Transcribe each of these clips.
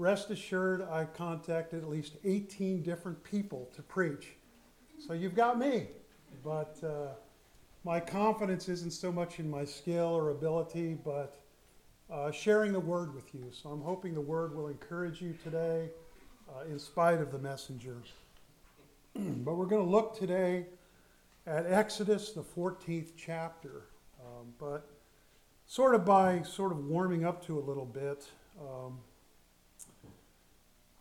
rest assured I contacted at least 18 different people to preach. So you've got me. But uh, my confidence isn't so much in my skill or ability, but uh, sharing the word with you. So I'm hoping the word will encourage you today uh, in spite of the messenger. but we're going to look today at Exodus, the 14th chapter. Um, but sort of by sort of warming up to a little bit, um,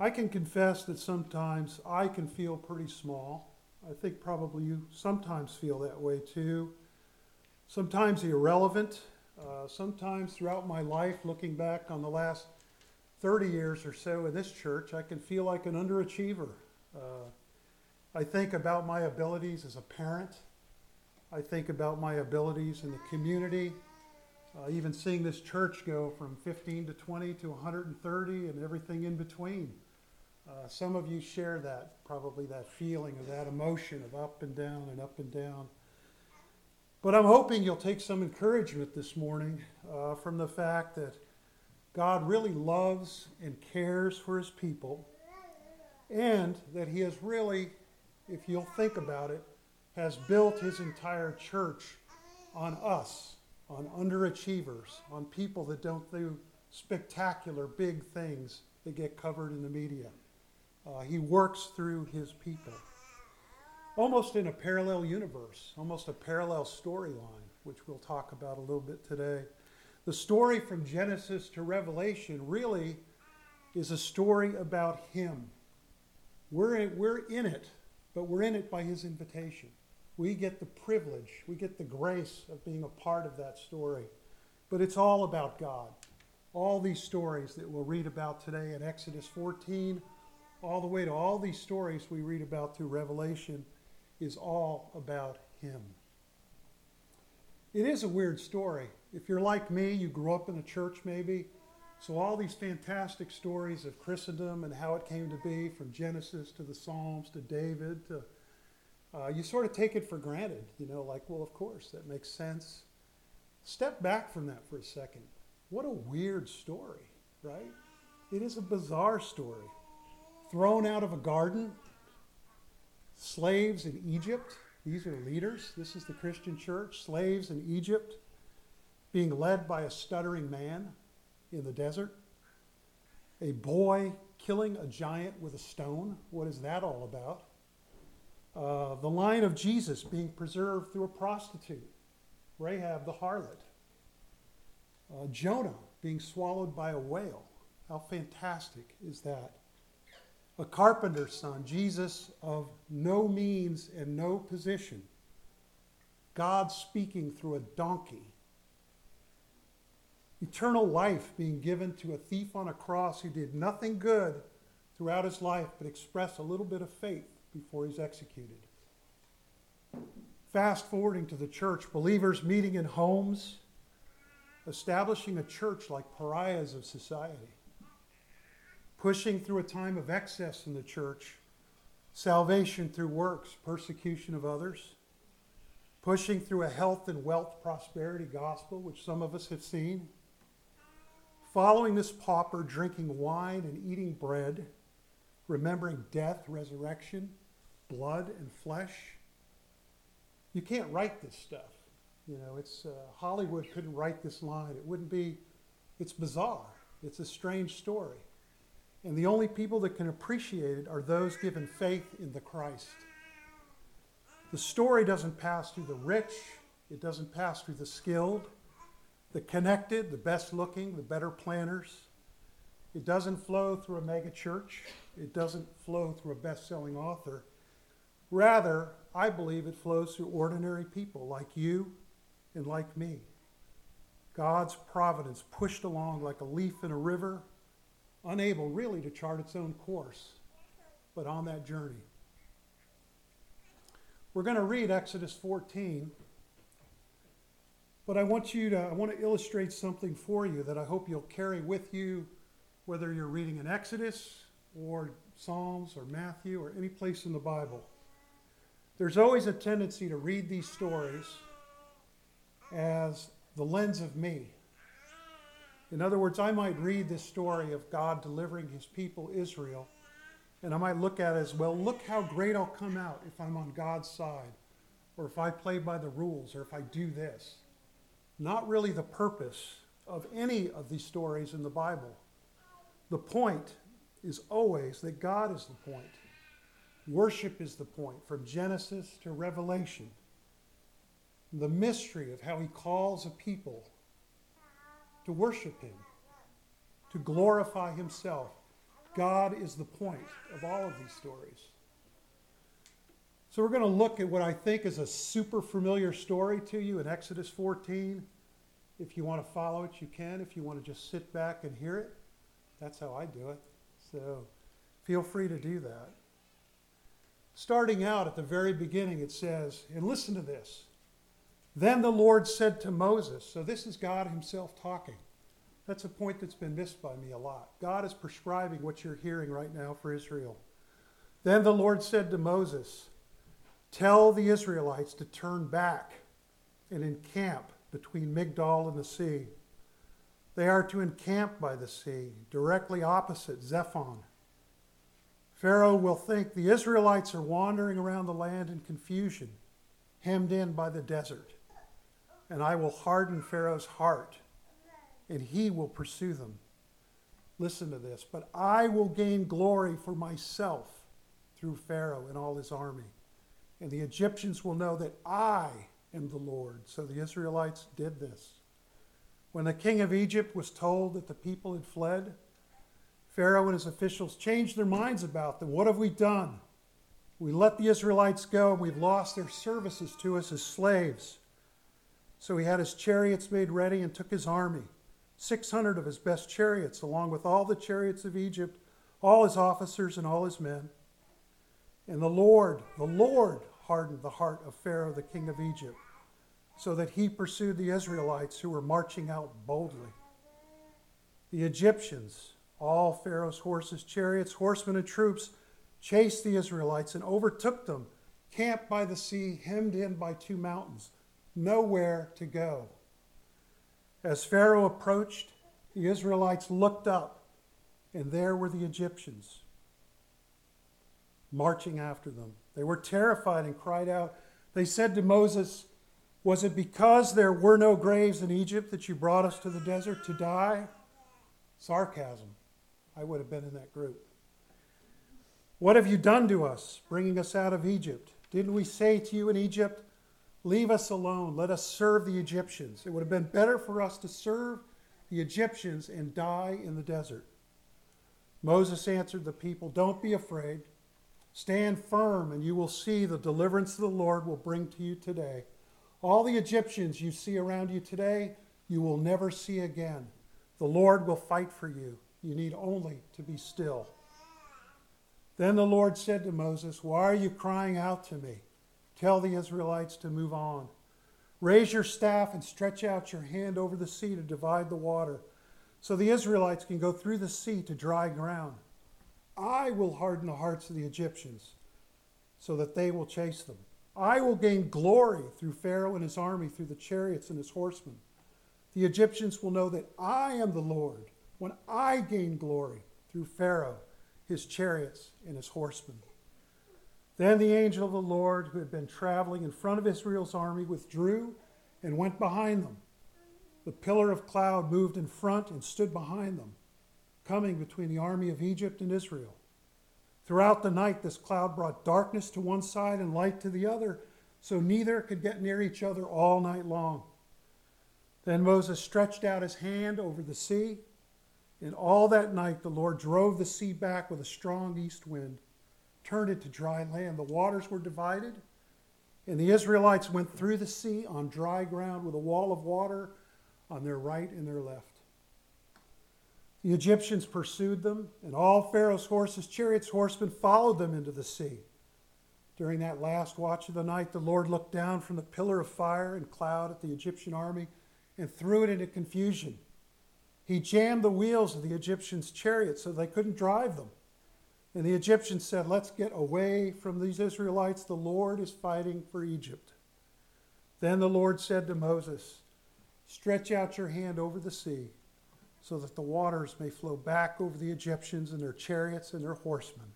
I can confess that sometimes I can feel pretty small. I think probably you sometimes feel that way too. Sometimes irrelevant. Uh, sometimes throughout my life, looking back on the last 30 years or so in this church, I can feel like an underachiever. Uh, I think about my abilities as a parent. I think about my abilities in the community. Uh, even seeing this church go from 15 to 20 to 130 and everything in between. Uh, some of you share that, probably that feeling of that emotion of up and down and up and down. But I'm hoping you'll take some encouragement this morning uh, from the fact that God really loves and cares for his people, and that he has really, if you'll think about it, has built his entire church on us, on underachievers, on people that don't do spectacular big things that get covered in the media. Uh, he works through his people. Almost in a parallel universe, almost a parallel storyline, which we'll talk about a little bit today. The story from Genesis to Revelation really is a story about him. We're in, we're in it, but we're in it by his invitation. We get the privilege, we get the grace of being a part of that story. But it's all about God. All these stories that we'll read about today in Exodus 14 all the way to all these stories we read about through Revelation is all about him. It is a weird story. If you're like me, you grew up in a church maybe, so all these fantastic stories of Christendom and how it came to be, from Genesis to the Psalms to David to uh, you sort of take it for granted, you know, like, well, of course, that makes sense. Step back from that for a second. What a weird story, right? It is a bizarre story thrown out of a garden, slaves in Egypt. These are leaders. This is the Christian church. Slaves in Egypt being led by a stuttering man in the desert. A boy killing a giant with a stone. What is that all about? Uh, the line of Jesus being preserved through a prostitute, Rahab the harlot. Uh, Jonah being swallowed by a whale. How fantastic is that? A carpenter's son, Jesus of no means and no position, God speaking through a donkey, eternal life being given to a thief on a cross who did nothing good throughout his life but expressed a little bit of faith before he's executed. Fast forwarding to the church, believers meeting in homes, establishing a church like pariahs of society pushing through a time of excess in the church, salvation through works, persecution of others, pushing through a health and wealth prosperity gospel, which some of us have seen, following this pauper, drinking wine and eating bread, remembering death, resurrection, blood, and flesh. You can't write this stuff. You know, it's uh, Hollywood couldn't write this line. It wouldn't be. It's bizarre. It's a strange story. And the only people that can appreciate it are those given faith in the Christ. The story doesn't pass through the rich, it doesn't pass through the skilled, the connected, the best looking, the better planners. It doesn't flow through a mega church, it doesn't flow through a best selling author. Rather, I believe it flows through ordinary people like you and like me. God's providence pushed along like a leaf in a river unable really to chart its own course, but on that journey. We're going to read Exodus 14, but I want you to I want to illustrate something for you that I hope you'll carry with you whether you're reading in Exodus or Psalms or Matthew or any place in the Bible. There's always a tendency to read these stories as the lens of me In other words, I might read this story of God delivering his people Israel, and I might look at it as well, look how great I'll come out if I'm on God's side, or if I play by the rules, or if I do this. Not really the purpose of any of these stories in the Bible. The point is always that God is the point. Worship is the point, from Genesis to Revelation. The mystery of how he calls a people to worship him, to glorify himself. God is the point of all of these stories. So we're going to look at what I think is a super familiar story to you in Exodus 14. If you want to follow it, you can. If you want to just sit back and hear it, that's how I do it. So feel free to do that. Starting out at the very beginning, it says, and listen to this. Then the Lord said to Moses, so this is God Himself talking. That's a point that's been missed by me a lot. God is prescribing what you're hearing right now for Israel. Then the Lord said to Moses, Tell the Israelites to turn back and encamp between Migdol and the sea. They are to encamp by the sea, directly opposite Zephon. Pharaoh will think the Israelites are wandering around the land in confusion, hemmed in by the desert. And I will harden Pharaoh's heart, and he will pursue them. Listen to this. But I will gain glory for myself through Pharaoh and all his army. And the Egyptians will know that I am the Lord. So the Israelites did this. When the king of Egypt was told that the people had fled, Pharaoh and his officials changed their minds about them. What have we done? We let the Israelites go, and we've lost their services to us as slaves. So he had his chariots made ready and took his army, 600 of his best chariots, along with all the chariots of Egypt, all his officers, and all his men. And the Lord, the Lord hardened the heart of Pharaoh, the king of Egypt, so that he pursued the Israelites who were marching out boldly. The Egyptians, all Pharaoh's horses, chariots, horsemen, and troops, chased the Israelites and overtook them, camped by the sea, hemmed in by two mountains, nowhere to go. As Pharaoh approached, the Israelites looked up, and there were the Egyptians marching after them. They were terrified and cried out. They said to Moses, Was it because there were no graves in Egypt that you brought us to the desert to die? Sarcasm. I would have been in that group. What have you done to us, bringing us out of Egypt? Didn't we say to you in Egypt, Leave us alone, let us serve the Egyptians? It would have been better for us to serve the Egyptians and die in the desert. Moses answered the people, Don't be afraid. Stand firm, and you will see the deliverance the Lord will bring to you today. All the Egyptians you see around you today, you will never see again. The Lord will fight for you. You need only to be still. Then the Lord said to Moses, Why are you crying out to me? Tell the Israelites to move on. Raise your staff and stretch out your hand over the sea to divide the water, so the Israelites can go through the sea to dry ground. I will harden the hearts of the Egyptians so that they will chase them. I will gain glory through Pharaoh and his army, through the chariots and his horsemen. The Egyptians will know that I am the Lord when I gain glory through Pharaoh, his chariots, and his horsemen. Then the angel of the Lord, who had been traveling in front of Israel's army, withdrew and went behind them. The pillar of cloud moved in front and stood behind them coming between the army of Egypt and Israel. Throughout the night, this cloud brought darkness to one side and light to the other, so neither could get near each other all night long. Then Moses stretched out his hand over the sea, and all that night the Lord drove the sea back with a strong east wind, turned it to dry land. The waters were divided, and the Israelites went through the sea on dry ground with a wall of water on their right and their left. The Egyptians pursued them, and all Pharaoh's horses, chariots, horsemen followed them into the sea. During that last watch of the night, the Lord looked down from the pillar of fire and cloud at the Egyptian army and threw it into confusion. He jammed the wheels of the Egyptians' chariots so they couldn't drive them. And the Egyptians said, Let's get away from these Israelites. The Lord is fighting for Egypt. Then the Lord said to Moses, Stretch out your hand over the sea so that the waters may flow back over the Egyptians and their chariots and their horsemen.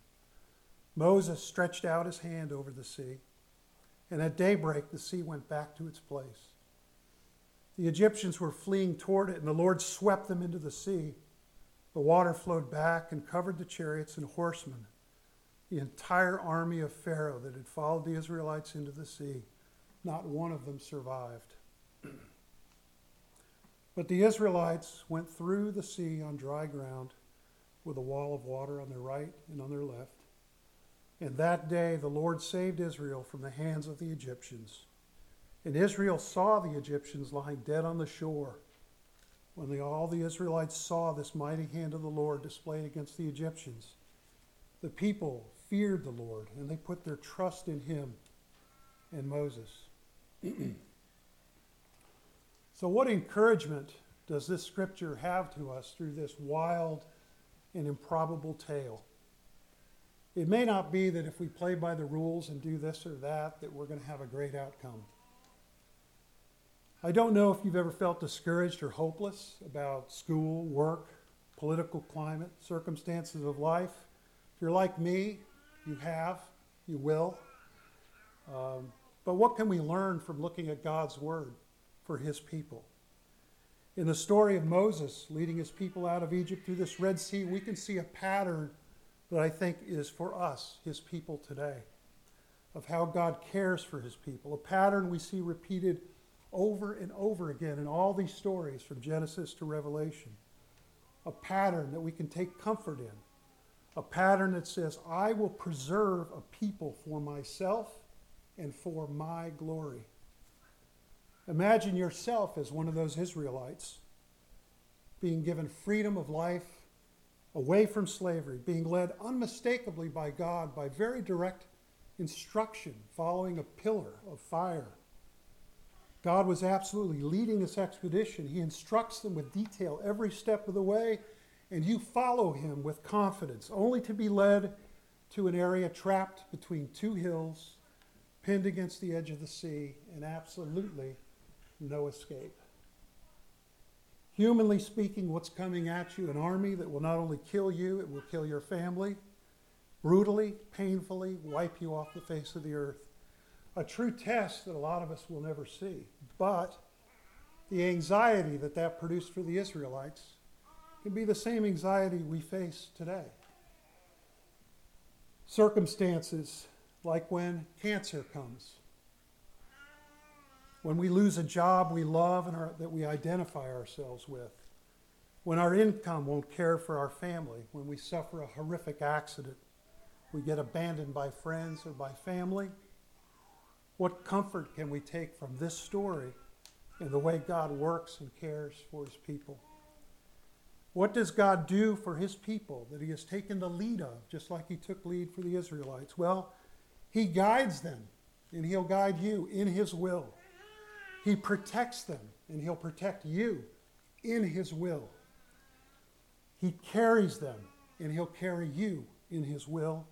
Moses stretched out his hand over the sea, and at daybreak the sea went back to its place. The Egyptians were fleeing toward it, and the Lord swept them into the sea. The water flowed back and covered the chariots and horsemen, the entire army of Pharaoh that had followed the Israelites into the sea. Not one of them survived. but the Israelites went through the sea on dry ground with a wall of water on their right and on their left. And that day the Lord saved Israel from the hands of the Egyptians. And Israel saw the Egyptians lying dead on the shore. When the, all the Israelites saw this mighty hand of the Lord displayed against the Egyptians, the people feared the Lord, and they put their trust in him and Moses. so, what encouragement does this scripture have to us through this wild and improbable tale? It may not be that if we play by the rules and do this or that, that we're going to have a great outcome. I don't know if you've ever felt discouraged or hopeless about school, work, political climate, circumstances of life. If you're like me, you have, you will. Um, but what can we learn from looking at God's Word for His people? In the story of Moses leading his people out of Egypt through this Red Sea, we can see a pattern that I think is for us, His people today, of how God cares for His people. A pattern we see repeated over and over again in all these stories from Genesis to Revelation. A pattern that we can take comfort in. A pattern that says, I will preserve a people for myself and for my glory. Imagine yourself as one of those Israelites being given freedom of life, away from slavery, being led unmistakably by God by very direct instruction, following a pillar of fire God was absolutely leading this expedition. He instructs them with detail every step of the way, and you follow him with confidence, only to be led to an area trapped between two hills, pinned against the edge of the sea, and absolutely no escape. Humanly speaking, what's coming at you? An army that will not only kill you, it will kill your family, brutally, painfully wipe you off the face of the earth a true test that a lot of us will never see. But the anxiety that that produced for the Israelites can be the same anxiety we face today. Circumstances like when cancer comes, when we lose a job we love and our, that we identify ourselves with, when our income won't care for our family, when we suffer a horrific accident, we get abandoned by friends or by family what comfort can we take from this story and the way God works and cares for his people? What does God do for his people that he has taken the lead of, just like he took lead for the Israelites? Well, he guides them, and he'll guide you in his will. He protects them, and he'll protect you in his will. He carries them, and he'll carry you in his will,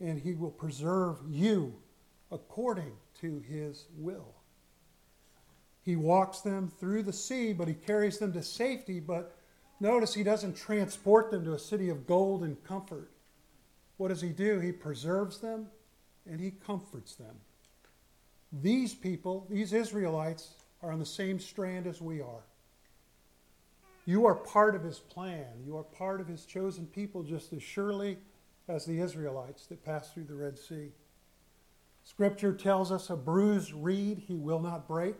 and he will preserve you according to his will. He walks them through the sea, but he carries them to safety. But notice he doesn't transport them to a city of gold and comfort. What does he do? He preserves them and he comforts them. These people, these Israelites, are on the same strand as we are. You are part of his plan. You are part of his chosen people just as surely as the Israelites that passed through the Red Sea. Scripture tells us a bruised reed he will not break,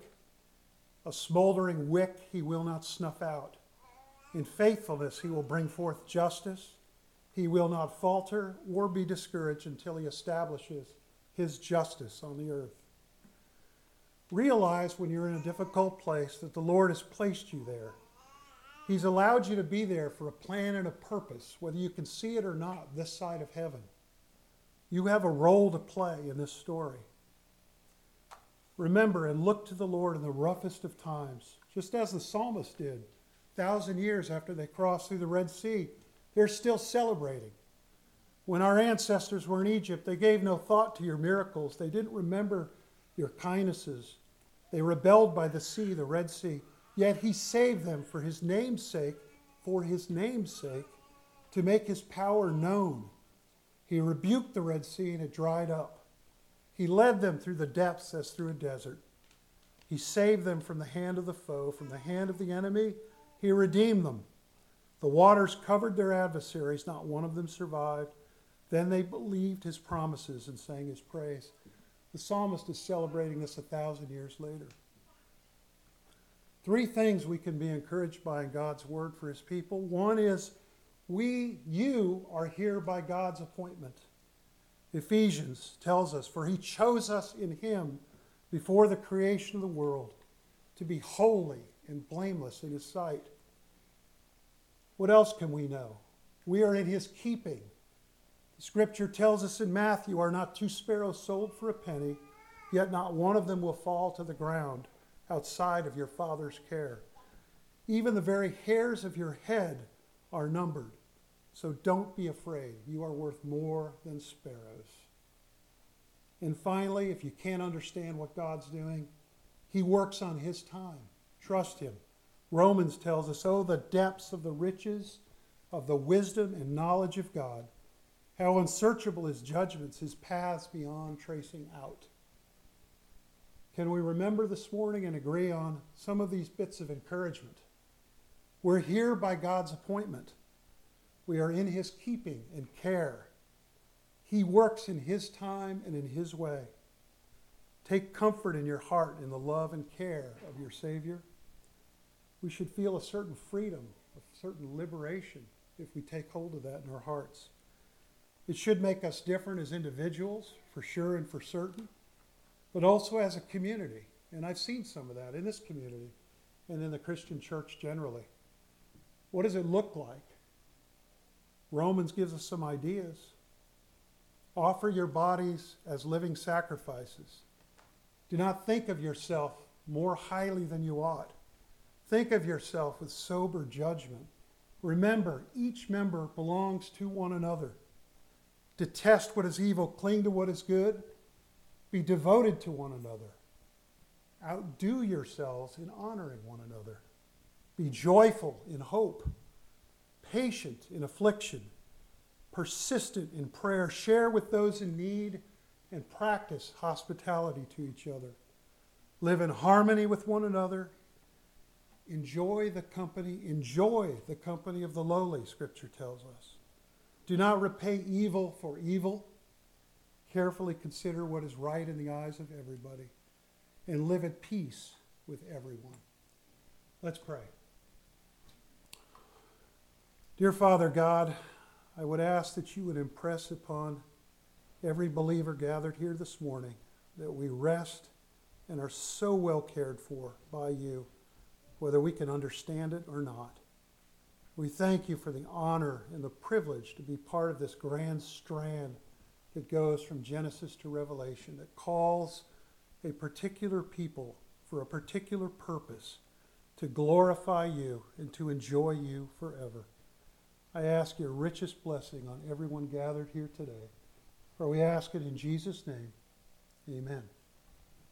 a smoldering wick he will not snuff out. In faithfulness he will bring forth justice. He will not falter or be discouraged until he establishes his justice on the earth. Realize when you're in a difficult place that the Lord has placed you there. He's allowed you to be there for a plan and a purpose, whether you can see it or not, this side of heaven. You have a role to play in this story. Remember and look to the Lord in the roughest of times, just as the psalmist did. A thousand years after they crossed through the Red Sea, they're still celebrating. When our ancestors were in Egypt, they gave no thought to your miracles. They didn't remember your kindnesses. They rebelled by the sea, the Red Sea. Yet he saved them for his name's sake for his name's sake, to make his power known. He rebuked the Red Sea and it dried up. He led them through the depths as through a desert. He saved them from the hand of the foe, from the hand of the enemy. He redeemed them. The waters covered their adversaries, not one of them survived. Then they believed his promises and sang his praise. The psalmist is celebrating this a thousand years later. Three things we can be encouraged by in God's word for his people. One is, we, you, are here by God's appointment. Ephesians tells us, For he chose us in him before the creation of the world to be holy and blameless in his sight. What else can we know? We are in his keeping. The scripture tells us in Matthew, Are not two sparrows sold for a penny, yet not one of them will fall to the ground outside of your Father's care. Even the very hairs of your head are numbered. So don't be afraid. You are worth more than sparrows. And finally, if you can't understand what God's doing, He works on His time. Trust Him. Romans tells us, Oh, the depths of the riches of the wisdom and knowledge of God. How unsearchable His judgments, His paths beyond tracing out. Can we remember this morning and agree on some of these bits of encouragement? We're here by God's appointment. We are in His keeping and care. He works in His time and in His way. Take comfort in your heart in the love and care of your Savior. We should feel a certain freedom, a certain liberation if we take hold of that in our hearts. It should make us different as individuals, for sure and for certain but also as a community. And I've seen some of that in this community and in the Christian church generally. What does it look like? Romans gives us some ideas. Offer your bodies as living sacrifices. Do not think of yourself more highly than you ought. Think of yourself with sober judgment. Remember, each member belongs to one another. Detest what is evil, cling to what is good. Be devoted to one another. Outdo yourselves in honoring one another. Be joyful in hope, patient in affliction, persistent in prayer. Share with those in need and practice hospitality to each other. Live in harmony with one another. Enjoy the company, enjoy the company of the lowly, Scripture tells us. Do not repay evil for evil carefully consider what is right in the eyes of everybody, and live at peace with everyone. Let's pray. Dear Father God, I would ask that you would impress upon every believer gathered here this morning that we rest and are so well cared for by you, whether we can understand it or not. We thank you for the honor and the privilege to be part of this grand strand that goes from Genesis to Revelation that calls a particular people for a particular purpose to glorify you and to enjoy you forever. I ask your richest blessing on everyone gathered here today. For we ask it in Jesus' name. Amen.